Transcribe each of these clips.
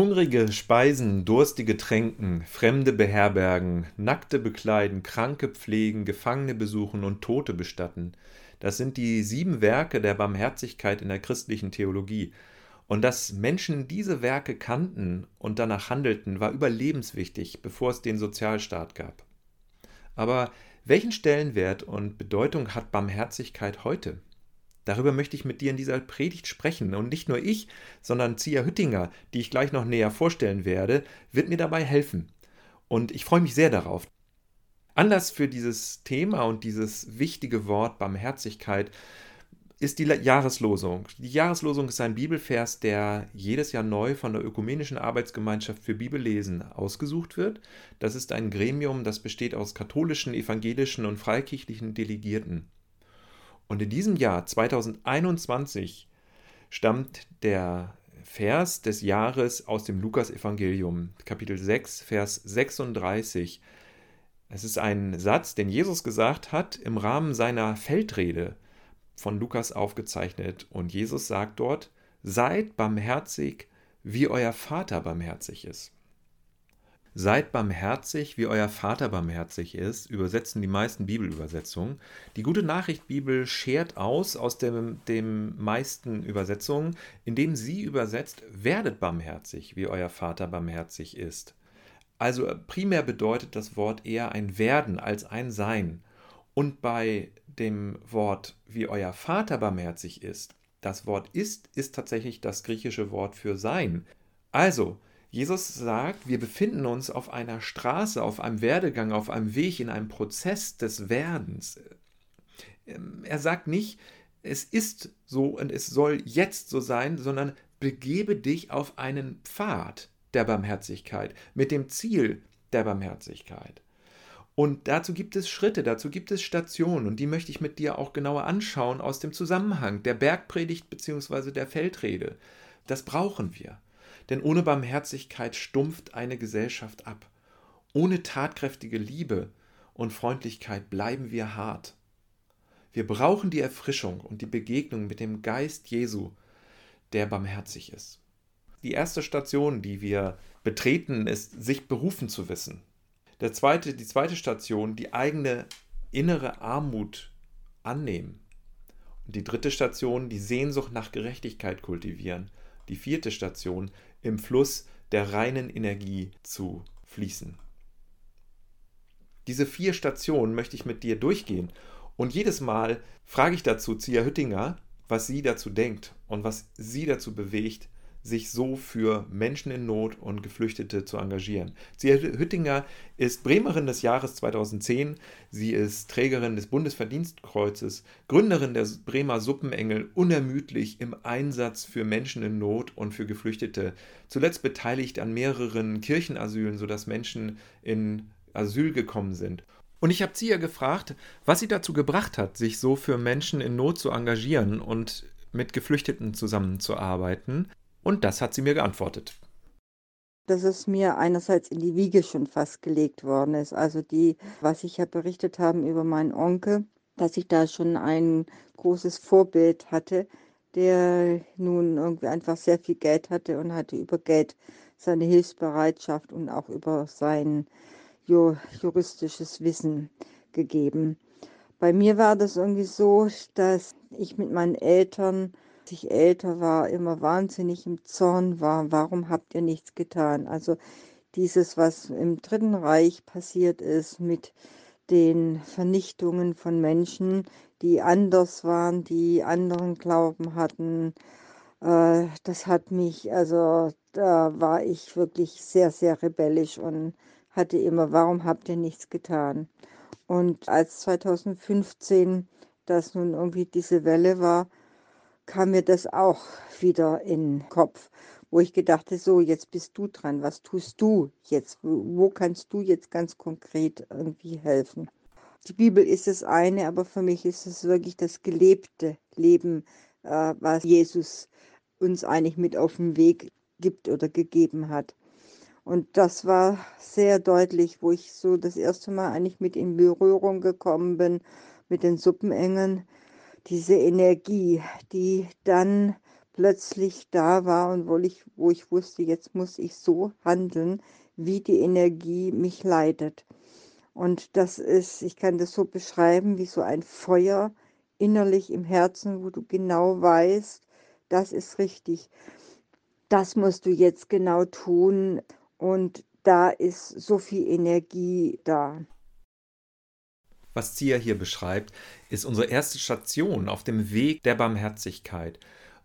Hungrige speisen, Durstige tränken, Fremde beherbergen, Nackte bekleiden, Kranke pflegen, Gefangene besuchen und Tote bestatten. Das sind die sieben Werke der Barmherzigkeit in der christlichen Theologie. Und dass Menschen diese Werke kannten und danach handelten, war überlebenswichtig, bevor es den Sozialstaat gab. Aber welchen Stellenwert und Bedeutung hat Barmherzigkeit heute? Darüber möchte ich mit dir in dieser Predigt sprechen. Und nicht nur ich, sondern Zia Hüttinger, die ich gleich noch näher vorstellen werde, wird mir dabei helfen. Und ich freue mich sehr darauf. Anlass für dieses Thema und dieses wichtige Wort Barmherzigkeit ist die Jahreslosung. Die Jahreslosung ist ein Bibelvers, der jedes Jahr neu von der Ökumenischen Arbeitsgemeinschaft für Bibellesen ausgesucht wird. Das ist ein Gremium, das besteht aus katholischen, evangelischen und freikirchlichen Delegierten. Und in diesem Jahr 2021 stammt der Vers des Jahres aus dem Lukas-Evangelium, Kapitel 6, Vers 36. Es ist ein Satz, den Jesus gesagt hat im Rahmen seiner Feldrede von Lukas aufgezeichnet. Und Jesus sagt dort, seid barmherzig, wie euer Vater barmherzig ist. Seid barmherzig, wie euer Vater barmherzig ist, übersetzen die meisten Bibelübersetzungen. Die gute Nachricht Bibel schert aus aus dem, dem meisten Übersetzungen, indem sie übersetzt, werdet barmherzig, wie euer Vater barmherzig ist. Also primär bedeutet das Wort eher ein Werden als ein Sein. Und bei dem Wort, wie euer Vater barmherzig ist, das Wort ist, ist tatsächlich das griechische Wort für sein. Also, Jesus sagt, wir befinden uns auf einer Straße, auf einem Werdegang, auf einem Weg, in einem Prozess des Werdens. Ähm, er sagt nicht, es ist so und es soll jetzt so sein, sondern begebe dich auf einen Pfad der Barmherzigkeit mit dem Ziel der Barmherzigkeit. Und dazu gibt es Schritte, dazu gibt es Stationen und die möchte ich mit dir auch genauer anschauen aus dem Zusammenhang der Bergpredigt bzw. der Feldrede. Das brauchen wir. Denn ohne Barmherzigkeit stumpft eine Gesellschaft ab. Ohne tatkräftige Liebe und Freundlichkeit bleiben wir hart. Wir brauchen die Erfrischung und die Begegnung mit dem Geist Jesu, der barmherzig ist. Die erste Station, die wir betreten, ist, sich berufen zu wissen. Der zweite, die zweite Station, die eigene innere Armut annehmen. Und die dritte Station, die Sehnsucht nach Gerechtigkeit kultivieren. Die vierte Station, im Fluss der reinen Energie zu fließen. Diese vier Stationen möchte ich mit dir durchgehen und jedes Mal frage ich dazu Zia Hüttinger, was sie dazu denkt und was sie dazu bewegt, sich so für Menschen in Not und Geflüchtete zu engagieren. Sie Hüttinger ist Bremerin des Jahres 2010. Sie ist Trägerin des Bundesverdienstkreuzes, Gründerin der Bremer Suppenengel, unermüdlich im Einsatz für Menschen in Not und für Geflüchtete. Zuletzt beteiligt an mehreren Kirchenasylen, sodass Menschen in Asyl gekommen sind. Und ich habe sie ja gefragt, was sie dazu gebracht hat, sich so für Menschen in Not zu engagieren und mit Geflüchteten zusammenzuarbeiten. Und das hat sie mir geantwortet. Dass es mir einerseits in die Wiege schon fast gelegt worden ist. Also die, was ich ja berichtet habe über meinen Onkel, dass ich da schon ein großes Vorbild hatte, der nun irgendwie einfach sehr viel Geld hatte und hatte über Geld seine Hilfsbereitschaft und auch über sein juristisches Wissen gegeben. Bei mir war das irgendwie so, dass ich mit meinen Eltern ich älter war, immer wahnsinnig im Zorn war. Warum habt ihr nichts getan? Also dieses, was im Dritten Reich passiert ist mit den Vernichtungen von Menschen, die anders waren, die anderen Glauben hatten, äh, das hat mich, also da war ich wirklich sehr, sehr rebellisch und hatte immer, warum habt ihr nichts getan? Und als 2015 das nun irgendwie diese Welle war, kam mir das auch wieder in den Kopf, wo ich gedachte, so, jetzt bist du dran, was tust du jetzt? Wo kannst du jetzt ganz konkret irgendwie helfen? Die Bibel ist das eine, aber für mich ist es wirklich das gelebte Leben, äh, was Jesus uns eigentlich mit auf den Weg gibt oder gegeben hat. Und das war sehr deutlich, wo ich so das erste Mal eigentlich mit in Berührung gekommen bin mit den Suppenengeln, diese Energie, die dann plötzlich da war und wo ich, wo ich wusste, jetzt muss ich so handeln, wie die Energie mich leitet. Und das ist, ich kann das so beschreiben, wie so ein Feuer innerlich im Herzen, wo du genau weißt, das ist richtig. Das musst du jetzt genau tun. Und da ist so viel Energie da. Was Zia hier beschreibt, ist unsere erste Station auf dem Weg der Barmherzigkeit.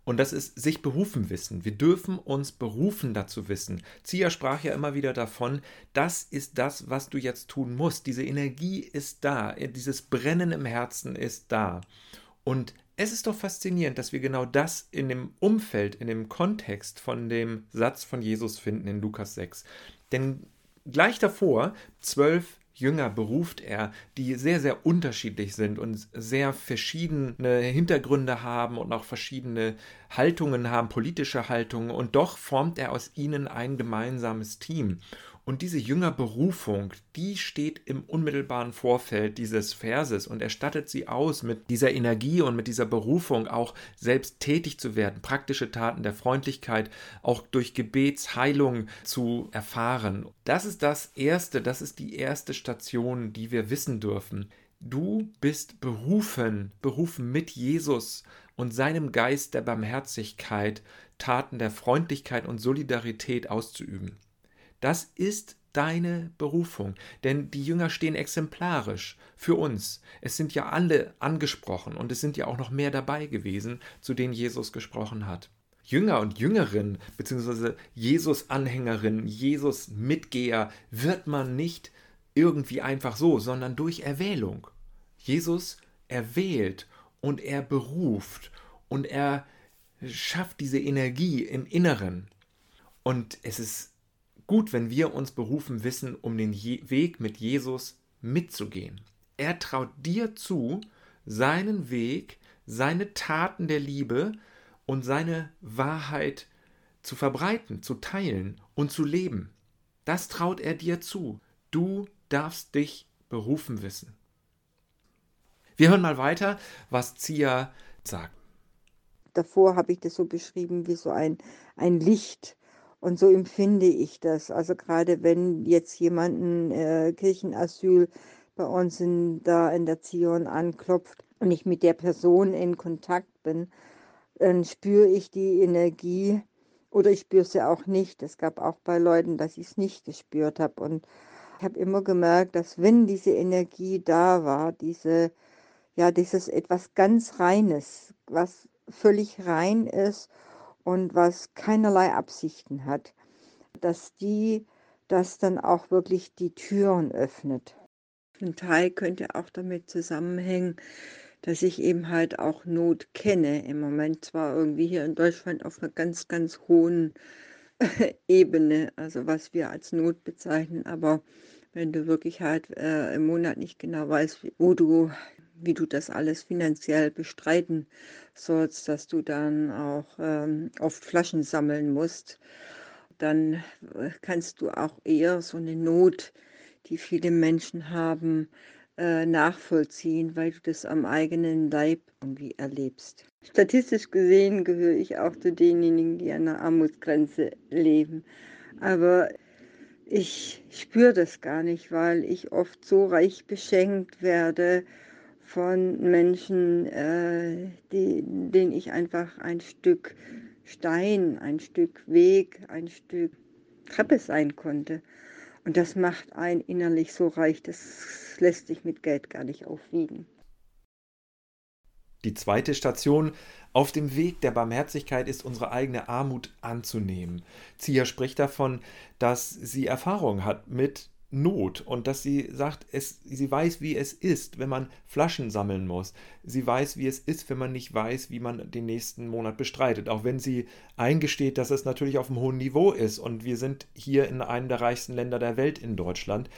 Und das ist sich berufen wissen. Wir dürfen uns berufen dazu wissen. Zia sprach ja immer wieder davon, das ist das, was du jetzt tun musst. Diese Energie ist da, dieses Brennen im Herzen ist da. Und es ist doch faszinierend, dass wir genau das in dem Umfeld, in dem Kontext von dem Satz von Jesus finden in Lukas 6. Denn gleich davor, zwölf Jünger beruft er, die sehr, sehr unterschiedlich sind und sehr verschiedene Hintergründe haben und auch verschiedene Haltungen haben, politische Haltungen, und doch formt er aus ihnen ein gemeinsames Team. Und diese Jüngerberufung, die steht im unmittelbaren Vorfeld dieses Verses und er stattet sie aus, mit dieser Energie und mit dieser Berufung auch selbst tätig zu werden, praktische Taten der Freundlichkeit auch durch Gebetsheilung zu erfahren. Das ist das Erste, das ist die erste Station, die wir wissen dürfen. Du bist berufen, berufen mit Jesus und seinem Geist der Barmherzigkeit, Taten der Freundlichkeit und Solidarität auszuüben. Das ist deine Berufung, denn die Jünger stehen exemplarisch für uns. Es sind ja alle angesprochen und es sind ja auch noch mehr dabei gewesen, zu denen Jesus gesprochen hat. Jünger und Jüngerin beziehungsweise Jesus-Anhängerin, Jesus-Mitgeher wird man nicht irgendwie einfach so, sondern durch Erwählung. Jesus erwählt und er beruft und er schafft diese Energie im Inneren. Und es ist gut, wenn wir uns berufen wissen, um den Je Weg mit Jesus mitzugehen. Er traut dir zu, seinen Weg, seine Taten der Liebe und seine Wahrheit zu verbreiten, zu teilen und zu leben. Das traut er dir zu. Du darfst dich berufen wissen. Wir hören mal weiter, was Zia sagt. Davor habe ich das so beschrieben wie so ein, ein Licht, und so empfinde ich das. Also gerade wenn jetzt jemand ein äh, Kirchenasyl bei uns in, da in der Zion anklopft und ich mit der Person in Kontakt bin, dann spüre ich die Energie oder ich spüre sie auch nicht. Es gab auch bei Leuten, dass ich es nicht gespürt habe. Und ich habe immer gemerkt, dass wenn diese Energie da war, diese, ja, dieses etwas ganz Reines, was völlig rein ist und was keinerlei Absichten hat, dass die das dann auch wirklich die Türen öffnet. Ein Teil könnte auch damit zusammenhängen, dass ich eben halt auch Not kenne. Im Moment zwar irgendwie hier in Deutschland auf einer ganz, ganz hohen Ebene, also was wir als Not bezeichnen, aber wenn du wirklich halt äh, im Monat nicht genau weißt, wo du wie du das alles finanziell bestreiten sollst, dass du dann auch ähm, oft Flaschen sammeln musst, dann äh, kannst du auch eher so eine Not, die viele Menschen haben, äh, nachvollziehen, weil du das am eigenen Leib irgendwie erlebst. Statistisch gesehen gehöre ich auch zu denjenigen, die an der Armutsgrenze leben. Aber ich spüre das gar nicht, weil ich oft so reich beschenkt werde von Menschen, äh, die, denen ich einfach ein Stück Stein, ein Stück Weg, ein Stück Treppe sein konnte. Und das macht einen innerlich so reich, das lässt sich mit Geld gar nicht aufwiegen. Die zweite Station auf dem Weg der Barmherzigkeit ist unsere eigene Armut anzunehmen. Zia spricht davon, dass sie Erfahrung hat mit Not und dass sie sagt, es, sie weiß, wie es ist, wenn man Flaschen sammeln muss. Sie weiß, wie es ist, wenn man nicht weiß, wie man den nächsten Monat bestreitet. Auch wenn sie eingesteht, dass es natürlich auf einem hohen Niveau ist und wir sind hier in einem der reichsten Länder der Welt in Deutschland.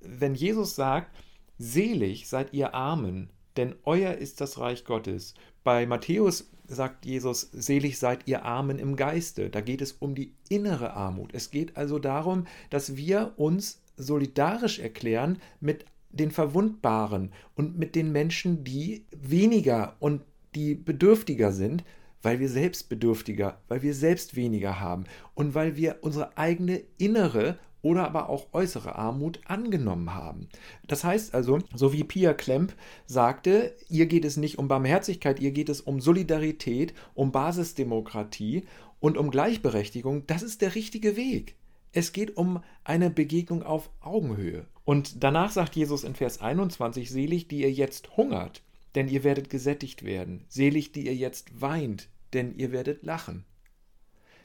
Wenn Jesus sagt, selig seid ihr Armen, denn euer ist das Reich Gottes. Bei Matthäus sagt Jesus, selig seid ihr Armen im Geiste. Da geht es um die innere Armut. Es geht also darum, dass wir uns solidarisch erklären mit den Verwundbaren und mit den Menschen, die weniger und die bedürftiger sind, weil wir selbst bedürftiger, weil wir selbst weniger haben und weil wir unsere eigene innere oder aber auch äußere Armut angenommen haben. Das heißt also, so wie Pia Klemp sagte, ihr geht es nicht um Barmherzigkeit, ihr geht es um Solidarität, um Basisdemokratie und um Gleichberechtigung. Das ist der richtige Weg. Es geht um eine Begegnung auf Augenhöhe. Und danach sagt Jesus in Vers 21, selig, die ihr jetzt hungert, denn ihr werdet gesättigt werden. Selig, die ihr jetzt weint, denn ihr werdet lachen.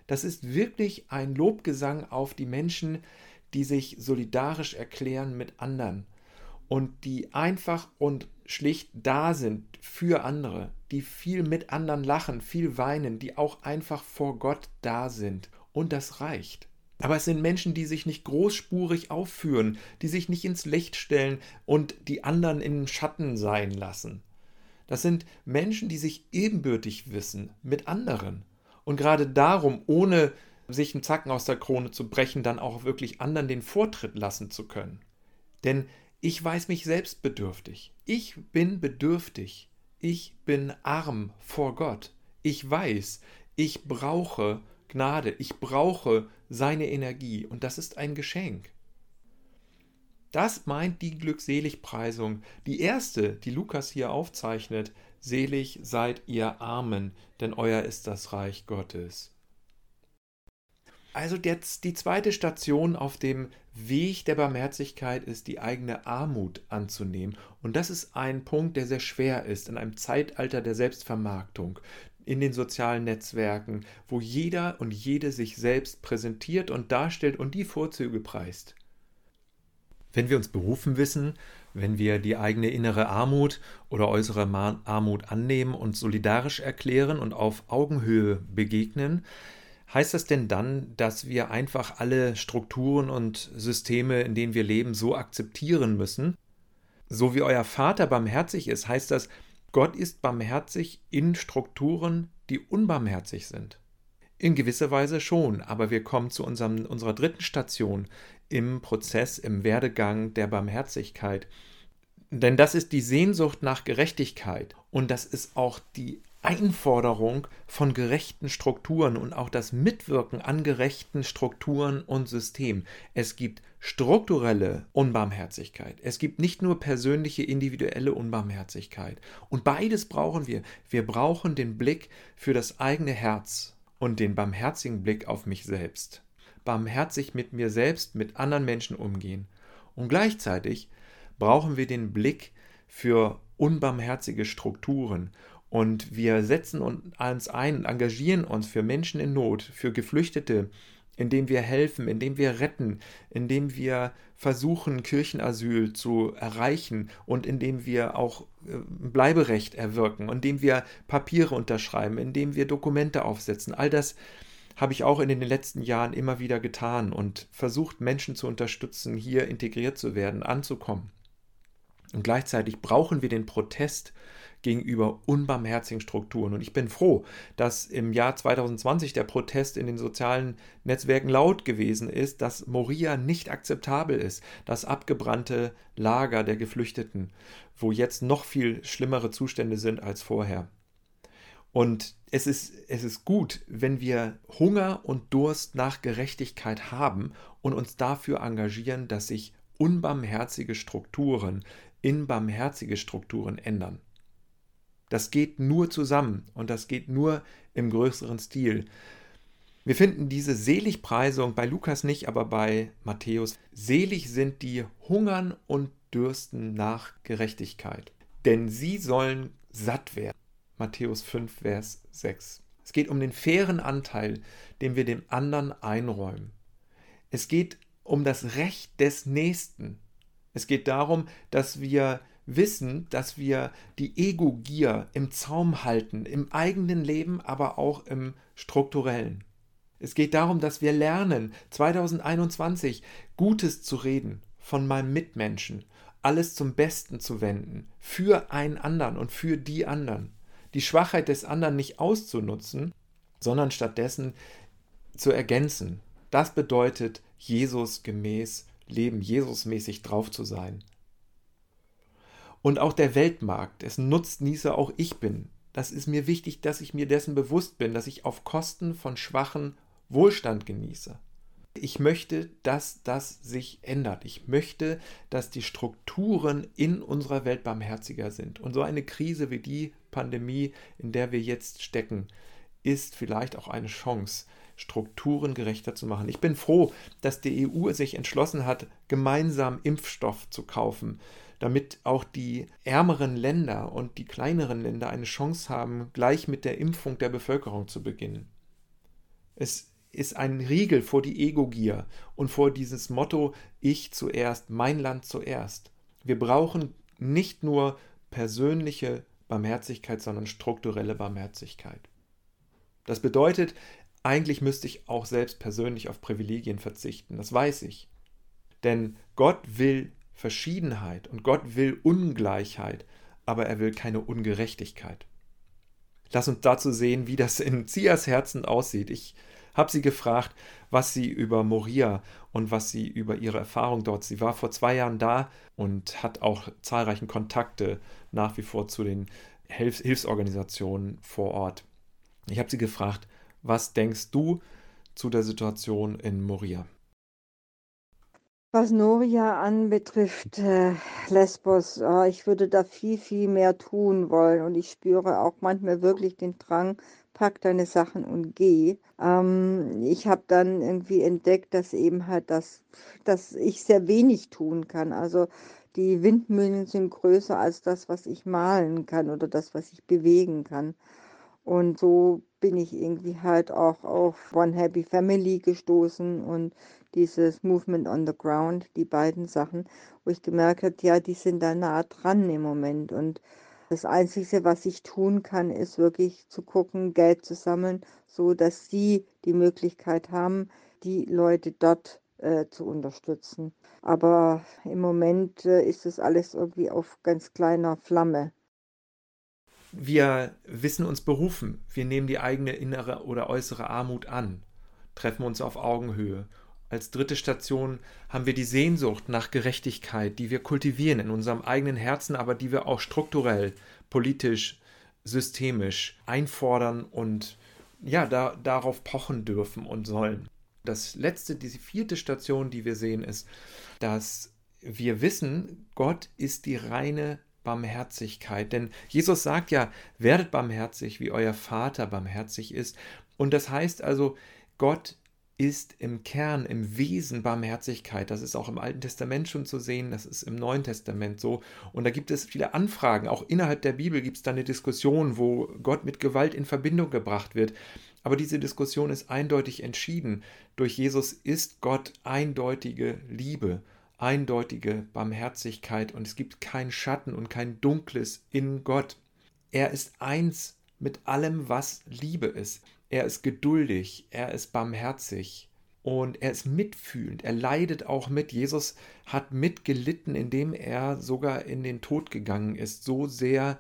Das ist wirklich ein Lobgesang auf die Menschen, die sich solidarisch erklären mit anderen und die einfach und schlicht da sind für andere, die viel mit anderen lachen, viel weinen, die auch einfach vor Gott da sind. Und das reicht. Aber es sind Menschen, die sich nicht großspurig aufführen, die sich nicht ins Licht stellen und die anderen im Schatten sein lassen. Das sind Menschen, die sich ebenbürtig wissen mit anderen. Und gerade darum, ohne sich einen Zacken aus der Krone zu brechen, dann auch wirklich anderen den Vortritt lassen zu können. Denn ich weiß mich selbst bedürftig. Ich bin bedürftig. Ich bin arm vor Gott. Ich weiß, ich brauche Gnade. Ich brauche seine Energie. Und das ist ein Geschenk. Das meint die Glückseligpreisung. Die erste, die Lukas hier aufzeichnet. Selig seid ihr Armen, denn euer ist das Reich Gottes. Also jetzt die zweite Station auf dem Weg der Barmherzigkeit ist, die eigene Armut anzunehmen. Und das ist ein Punkt, der sehr schwer ist in einem Zeitalter der Selbstvermarktung, in den sozialen Netzwerken, wo jeder und jede sich selbst präsentiert und darstellt und die Vorzüge preist. Wenn wir uns berufen wissen, wenn wir die eigene innere Armut oder äußere Armut annehmen und solidarisch erklären und auf Augenhöhe begegnen, Heißt das denn dann, dass wir einfach alle Strukturen und Systeme, in denen wir leben, so akzeptieren müssen? So wie euer Vater barmherzig ist, heißt das, Gott ist barmherzig in Strukturen, die unbarmherzig sind. In gewisser Weise schon, aber wir kommen zu unserem, unserer dritten Station im Prozess, im Werdegang der Barmherzigkeit. Denn das ist die Sehnsucht nach Gerechtigkeit und das ist auch die Einforderung von gerechten Strukturen und auch das Mitwirken an gerechten Strukturen und Systemen. Es gibt strukturelle Unbarmherzigkeit. Es gibt nicht nur persönliche, individuelle Unbarmherzigkeit. Und beides brauchen wir. Wir brauchen den Blick für das eigene Herz und den barmherzigen Blick auf mich selbst. Barmherzig mit mir selbst, mit anderen Menschen umgehen. Und gleichzeitig brauchen wir den Blick für unbarmherzige Strukturen und wir setzen uns ein und engagieren uns für Menschen in Not, für Geflüchtete, indem wir helfen, indem wir retten, indem wir versuchen, Kirchenasyl zu erreichen und indem wir auch äh, Bleiberecht erwirken, indem wir Papiere unterschreiben, indem wir Dokumente aufsetzen. All das habe ich auch in den letzten Jahren immer wieder getan und versucht, Menschen zu unterstützen, hier integriert zu werden, anzukommen. Und gleichzeitig brauchen wir den Protest gegenüber unbarmherzigen Strukturen. Und ich bin froh, dass im Jahr 2020 der Protest in den sozialen Netzwerken laut gewesen ist, dass Moria nicht akzeptabel ist, das abgebrannte Lager der Geflüchteten, wo jetzt noch viel schlimmere Zustände sind als vorher. Und es ist, es ist gut, wenn wir Hunger und Durst nach Gerechtigkeit haben und uns dafür engagieren, dass sich unbarmherzige Strukturen in barmherzige Strukturen ändern. Das geht nur zusammen und das geht nur im größeren Stil. Wir finden diese Seligpreisung bei Lukas nicht, aber bei Matthäus. Selig sind die hungern und dürsten nach Gerechtigkeit, denn sie sollen satt werden. Matthäus 5, Vers 6. Es geht um den fairen Anteil, den wir dem anderen einräumen. Es geht um das Recht des Nächsten. Es geht darum, dass wir wissen, dass wir die Ego-Gier im Zaum halten, im eigenen Leben, aber auch im strukturellen. Es geht darum, dass wir lernen, 2021 Gutes zu reden von meinem Mitmenschen, alles zum Besten zu wenden, für einen anderen und für die anderen. Die Schwachheit des anderen nicht auszunutzen, sondern stattdessen zu ergänzen. Das bedeutet, Jesus gemäß leben, Jesusmäßig drauf zu sein. Und auch der Weltmarkt, es nutzt Nieße, auch ich bin Das ist mir wichtig, dass ich mir dessen bewusst bin, dass ich auf Kosten von Schwachen Wohlstand genieße. Ich möchte, dass das sich ändert. Ich möchte, dass die Strukturen in unserer Welt barmherziger sind. Und so eine Krise wie die Pandemie, in der wir jetzt stecken, ist vielleicht auch eine Chance, Strukturen gerechter zu machen. Ich bin froh, dass die EU sich entschlossen hat, gemeinsam Impfstoff zu kaufen, damit auch die ärmeren Länder und die kleineren Länder eine Chance haben, gleich mit der Impfung der Bevölkerung zu beginnen. Es ist ein Riegel vor die Ego-Gier und vor dieses Motto Ich zuerst, mein Land zuerst. Wir brauchen nicht nur persönliche Barmherzigkeit, sondern strukturelle Barmherzigkeit. Das bedeutet, eigentlich müsste ich auch selbst persönlich auf Privilegien verzichten, das weiß ich. Denn Gott will Verschiedenheit und Gott will Ungleichheit, aber er will keine Ungerechtigkeit. Lass uns dazu sehen, wie das in Zias Herzen aussieht. Ich habe sie gefragt, was sie über Moria und was sie über ihre Erfahrung dort. Sie war vor zwei Jahren da und hat auch zahlreichen Kontakte nach wie vor zu den Hilfs Hilfsorganisationen vor Ort. Ich habe sie gefragt, was denkst du zu der Situation in Moria? Was Noria anbetrifft, äh, Lesbos, äh, ich würde da viel, viel mehr tun wollen und ich spüre auch manchmal wirklich den Drang, pack deine Sachen und geh. Ähm, ich habe dann irgendwie entdeckt, dass eben halt das, dass ich sehr wenig tun kann. Also die Windmühlen sind größer als das, was ich malen kann oder das, was ich bewegen kann. Und so bin ich irgendwie halt auch auf One Happy Family gestoßen und dieses Movement on the Ground, die beiden Sachen, wo ich gemerkt habe, ja, die sind da nah dran im Moment. Und das Einzige, was ich tun kann, ist wirklich zu gucken, Geld zu sammeln, so dass sie die Möglichkeit haben, die Leute dort äh, zu unterstützen. Aber im Moment äh, ist es alles irgendwie auf ganz kleiner Flamme. Wir wissen uns berufen. Wir nehmen die eigene innere oder äußere Armut an, treffen uns auf Augenhöhe. Als dritte Station haben wir die Sehnsucht nach Gerechtigkeit, die wir kultivieren in unserem eigenen Herzen, aber die wir auch strukturell, politisch, systemisch einfordern und ja, da, darauf pochen dürfen und sollen. Das letzte, diese vierte Station, die wir sehen, ist, dass wir wissen, Gott ist die reine Barmherzigkeit. Denn Jesus sagt ja, werdet barmherzig, wie euer Vater barmherzig ist. Und das heißt also, Gott ist im Kern, im Wesen Barmherzigkeit. Das ist auch im Alten Testament schon zu sehen, das ist im Neuen Testament so. Und da gibt es viele Anfragen. Auch innerhalb der Bibel gibt es da eine Diskussion, wo Gott mit Gewalt in Verbindung gebracht wird. Aber diese Diskussion ist eindeutig entschieden. Durch Jesus ist Gott eindeutige Liebe eindeutige Barmherzigkeit und es gibt kein Schatten und kein Dunkles in Gott. Er ist eins mit allem, was Liebe ist. Er ist geduldig, er ist barmherzig und er ist mitfühlend. Er leidet auch mit. Jesus hat mitgelitten, indem er sogar in den Tod gegangen ist. So sehr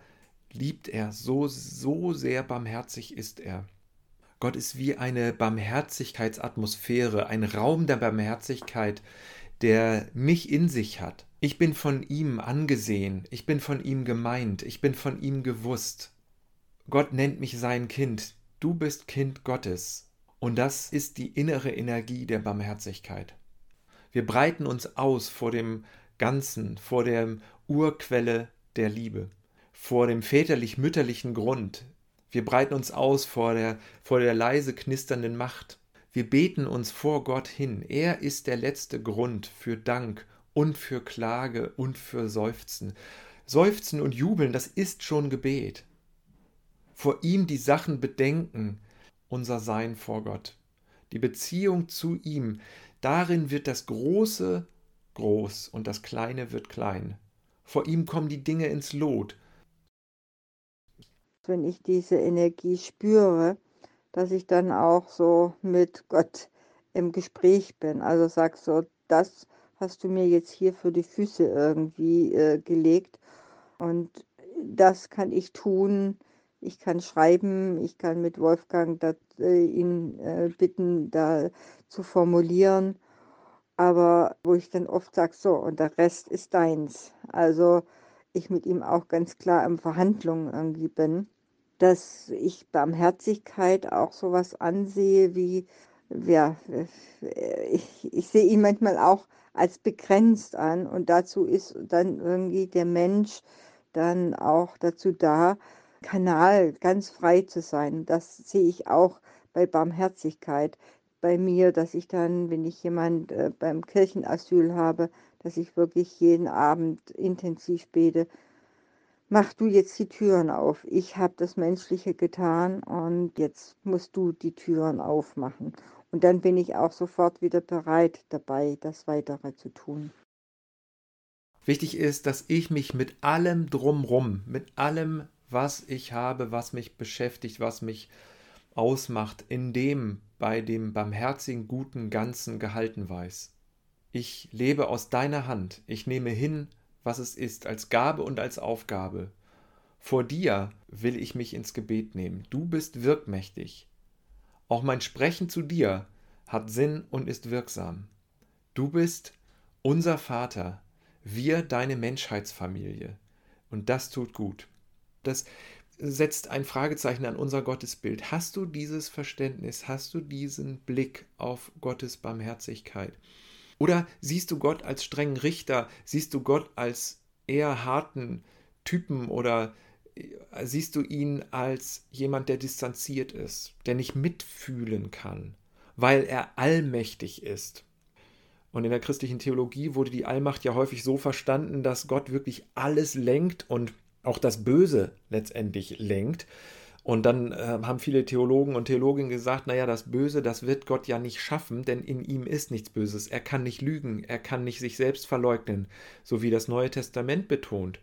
liebt er, so, so sehr barmherzig ist er. Gott ist wie eine Barmherzigkeitsatmosphäre, ein Raum der Barmherzigkeit, der mich in sich hat. Ich bin von ihm angesehen, ich bin von ihm gemeint, ich bin von ihm gewusst. Gott nennt mich sein Kind, du bist Kind Gottes. Und das ist die innere Energie der Barmherzigkeit. Wir breiten uns aus vor dem Ganzen, vor der Urquelle der Liebe, vor dem väterlich-mütterlichen Grund. Wir breiten uns aus vor der, vor der leise knisternden Macht. Wir beten uns vor Gott hin. Er ist der letzte Grund für Dank und für Klage und für Seufzen. Seufzen und Jubeln, das ist schon Gebet. Vor ihm die Sachen bedenken, unser Sein vor Gott. Die Beziehung zu ihm, darin wird das Große groß und das Kleine wird klein. Vor ihm kommen die Dinge ins Lot. Wenn ich diese Energie spüre, dass ich dann auch so mit Gott im Gespräch bin. Also sag so, das hast du mir jetzt hier für die Füße irgendwie äh, gelegt und das kann ich tun. Ich kann schreiben, ich kann mit Wolfgang dat, äh, ihn äh, bitten, da zu formulieren. Aber wo ich dann oft sage, so, und der Rest ist deins. Also ich mit ihm auch ganz klar in Verhandlungen irgendwie bin. Dass ich Barmherzigkeit auch sowas ansehe wie, ja, ich, ich sehe ihn manchmal auch als begrenzt an und dazu ist dann irgendwie der Mensch dann auch dazu da, Kanal ganz frei zu sein. Das sehe ich auch bei Barmherzigkeit bei mir, dass ich dann, wenn ich jemand äh, beim Kirchenasyl habe, dass ich wirklich jeden Abend intensiv bete, mach du jetzt die Türen auf. Ich habe das Menschliche getan und jetzt musst du die Türen aufmachen. Und dann bin ich auch sofort wieder bereit dabei, das Weitere zu tun. Wichtig ist, dass ich mich mit allem drumrum, mit allem, was ich habe, was mich beschäftigt, was mich ausmacht, in dem bei dem barmherzigen, guten Ganzen gehalten weiß. Ich lebe aus deiner Hand, ich nehme hin, was es ist, als Gabe und als Aufgabe. Vor dir will ich mich ins Gebet nehmen. Du bist wirkmächtig. Auch mein Sprechen zu dir hat Sinn und ist wirksam. Du bist unser Vater, wir deine Menschheitsfamilie. Und das tut gut. Das setzt ein Fragezeichen an unser Gottesbild. Hast du dieses Verständnis? Hast du diesen Blick auf Gottes Barmherzigkeit? Oder siehst du Gott als strengen Richter? Siehst du Gott als eher harten Typen oder äh, siehst du ihn als jemand, der distanziert ist, der nicht mitfühlen kann, weil er allmächtig ist? Und in der christlichen Theologie wurde die Allmacht ja häufig so verstanden, dass Gott wirklich alles lenkt und auch das Böse letztendlich lenkt. Und dann äh, haben viele Theologen und Theologinnen gesagt, naja, das Böse, das wird Gott ja nicht schaffen, denn in ihm ist nichts Böses. Er kann nicht lügen, er kann nicht sich selbst verleugnen, so wie das Neue Testament betont.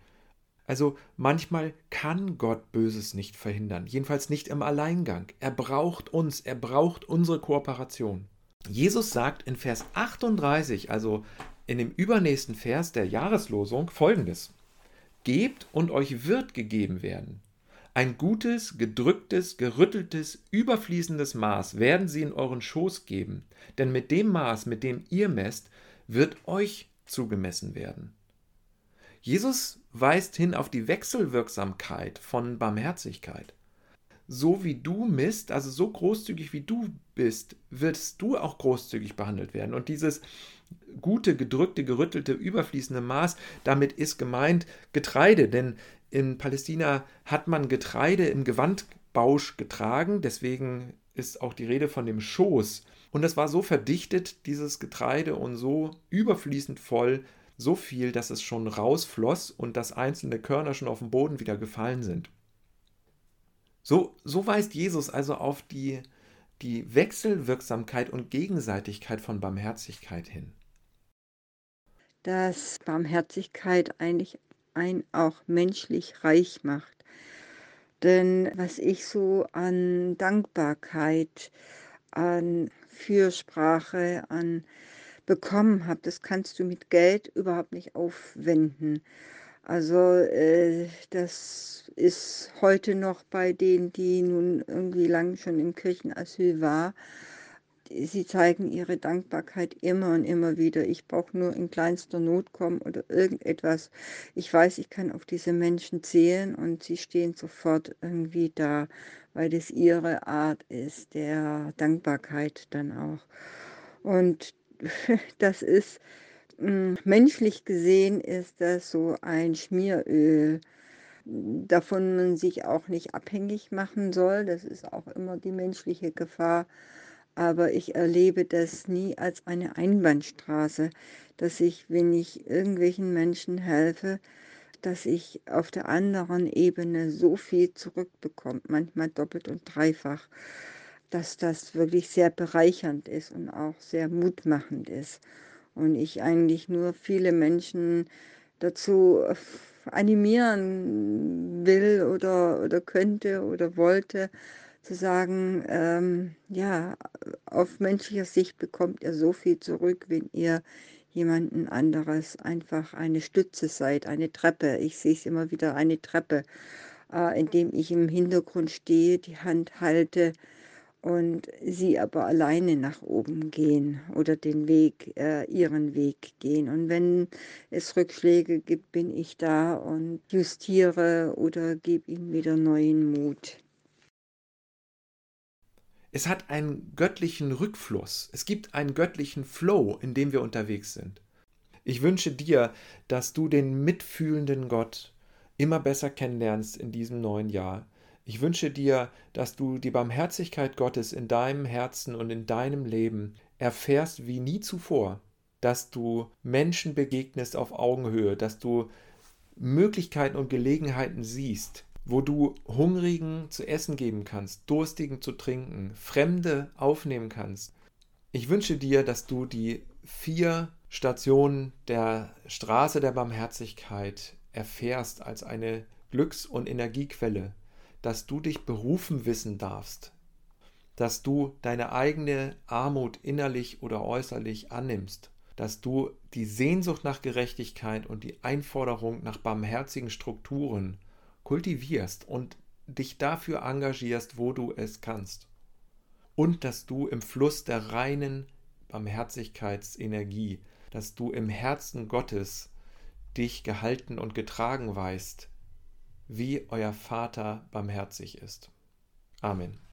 Also manchmal kann Gott Böses nicht verhindern, jedenfalls nicht im Alleingang. Er braucht uns, er braucht unsere Kooperation. Jesus sagt in Vers 38, also in dem übernächsten Vers der Jahreslosung, folgendes. Gebt und euch wird gegeben werden. Ein gutes, gedrücktes, gerütteltes, überfließendes Maß werden sie in euren Schoß geben, denn mit dem Maß, mit dem ihr messt, wird euch zugemessen werden. Jesus weist hin auf die Wechselwirksamkeit von Barmherzigkeit. So wie du misst, also so großzügig wie du bist, wirst du auch großzügig behandelt werden. Und dieses gute, gedrückte, gerüttelte, überfließende Maß, damit ist gemeint Getreide, denn in Palästina hat man Getreide im Gewandbausch getragen, deswegen ist auch die Rede von dem Schoß. Und das war so verdichtet, dieses Getreide, und so überfließend voll, so viel, dass es schon rausfloss und dass einzelne Körner schon auf dem Boden wieder gefallen sind. So, so weist Jesus also auf die die Wechselwirksamkeit und Gegenseitigkeit von Barmherzigkeit hin. Dass Barmherzigkeit eigentlich ein auch menschlich reich macht. Denn was ich so an Dankbarkeit, an Fürsprache, an bekommen habe, das kannst du mit Geld überhaupt nicht aufwenden. Also äh, das ist heute noch bei denen, die nun irgendwie lang schon im Kirchenasyl war. Sie zeigen ihre Dankbarkeit immer und immer wieder. Ich brauche nur in kleinster Not kommen oder irgendetwas. Ich weiß, ich kann auf diese Menschen zählen und sie stehen sofort irgendwie da, weil das ihre Art ist, der Dankbarkeit dann auch. Und das ist hm, menschlich gesehen ist das so ein Schmieröl, davon man sich auch nicht abhängig machen soll. Das ist auch immer die menschliche Gefahr. Aber ich erlebe das nie als eine Einbahnstraße, dass ich, wenn ich irgendwelchen Menschen helfe, dass ich auf der anderen Ebene so viel zurückbekomme, manchmal doppelt und dreifach, dass das wirklich sehr bereichernd ist und auch sehr mutmachend ist. Und ich eigentlich nur viele Menschen dazu animieren will oder, oder könnte oder wollte, zu sagen, ähm, ja, auf menschlicher Sicht bekommt ihr so viel zurück, wenn ihr jemanden anderes einfach eine Stütze seid, eine Treppe. Ich sehe es immer wieder, eine Treppe, äh, indem ich im Hintergrund stehe, die Hand halte, und sie aber alleine nach oben gehen oder den Weg, äh, ihren Weg gehen. Und wenn es Rückschläge gibt, bin ich da und justiere oder gebe ihnen wieder neuen Mut. Es hat einen göttlichen Rückfluss. Es gibt einen göttlichen Flow, in dem wir unterwegs sind. Ich wünsche dir, dass du den mitfühlenden Gott immer besser kennenlernst in diesem neuen Jahr. Ich wünsche dir, dass du die Barmherzigkeit Gottes in deinem Herzen und in deinem Leben erfährst wie nie zuvor, dass du Menschen begegnest auf Augenhöhe, dass du Möglichkeiten und Gelegenheiten siehst, wo du Hungrigen zu essen geben kannst, Durstigen zu trinken, Fremde aufnehmen kannst. Ich wünsche dir, dass du die vier Stationen der Straße der Barmherzigkeit erfährst als eine Glücks- und Energiequelle, dass du dich berufen wissen darfst, dass du deine eigene Armut innerlich oder äußerlich annimmst, dass du die Sehnsucht nach Gerechtigkeit und die Einforderung nach barmherzigen Strukturen kultivierst und dich dafür engagierst, wo du es kannst. Und dass du im Fluss der reinen Barmherzigkeitsenergie, dass du im Herzen Gottes dich gehalten und getragen weißt, wie euer Vater barmherzig ist. Amen.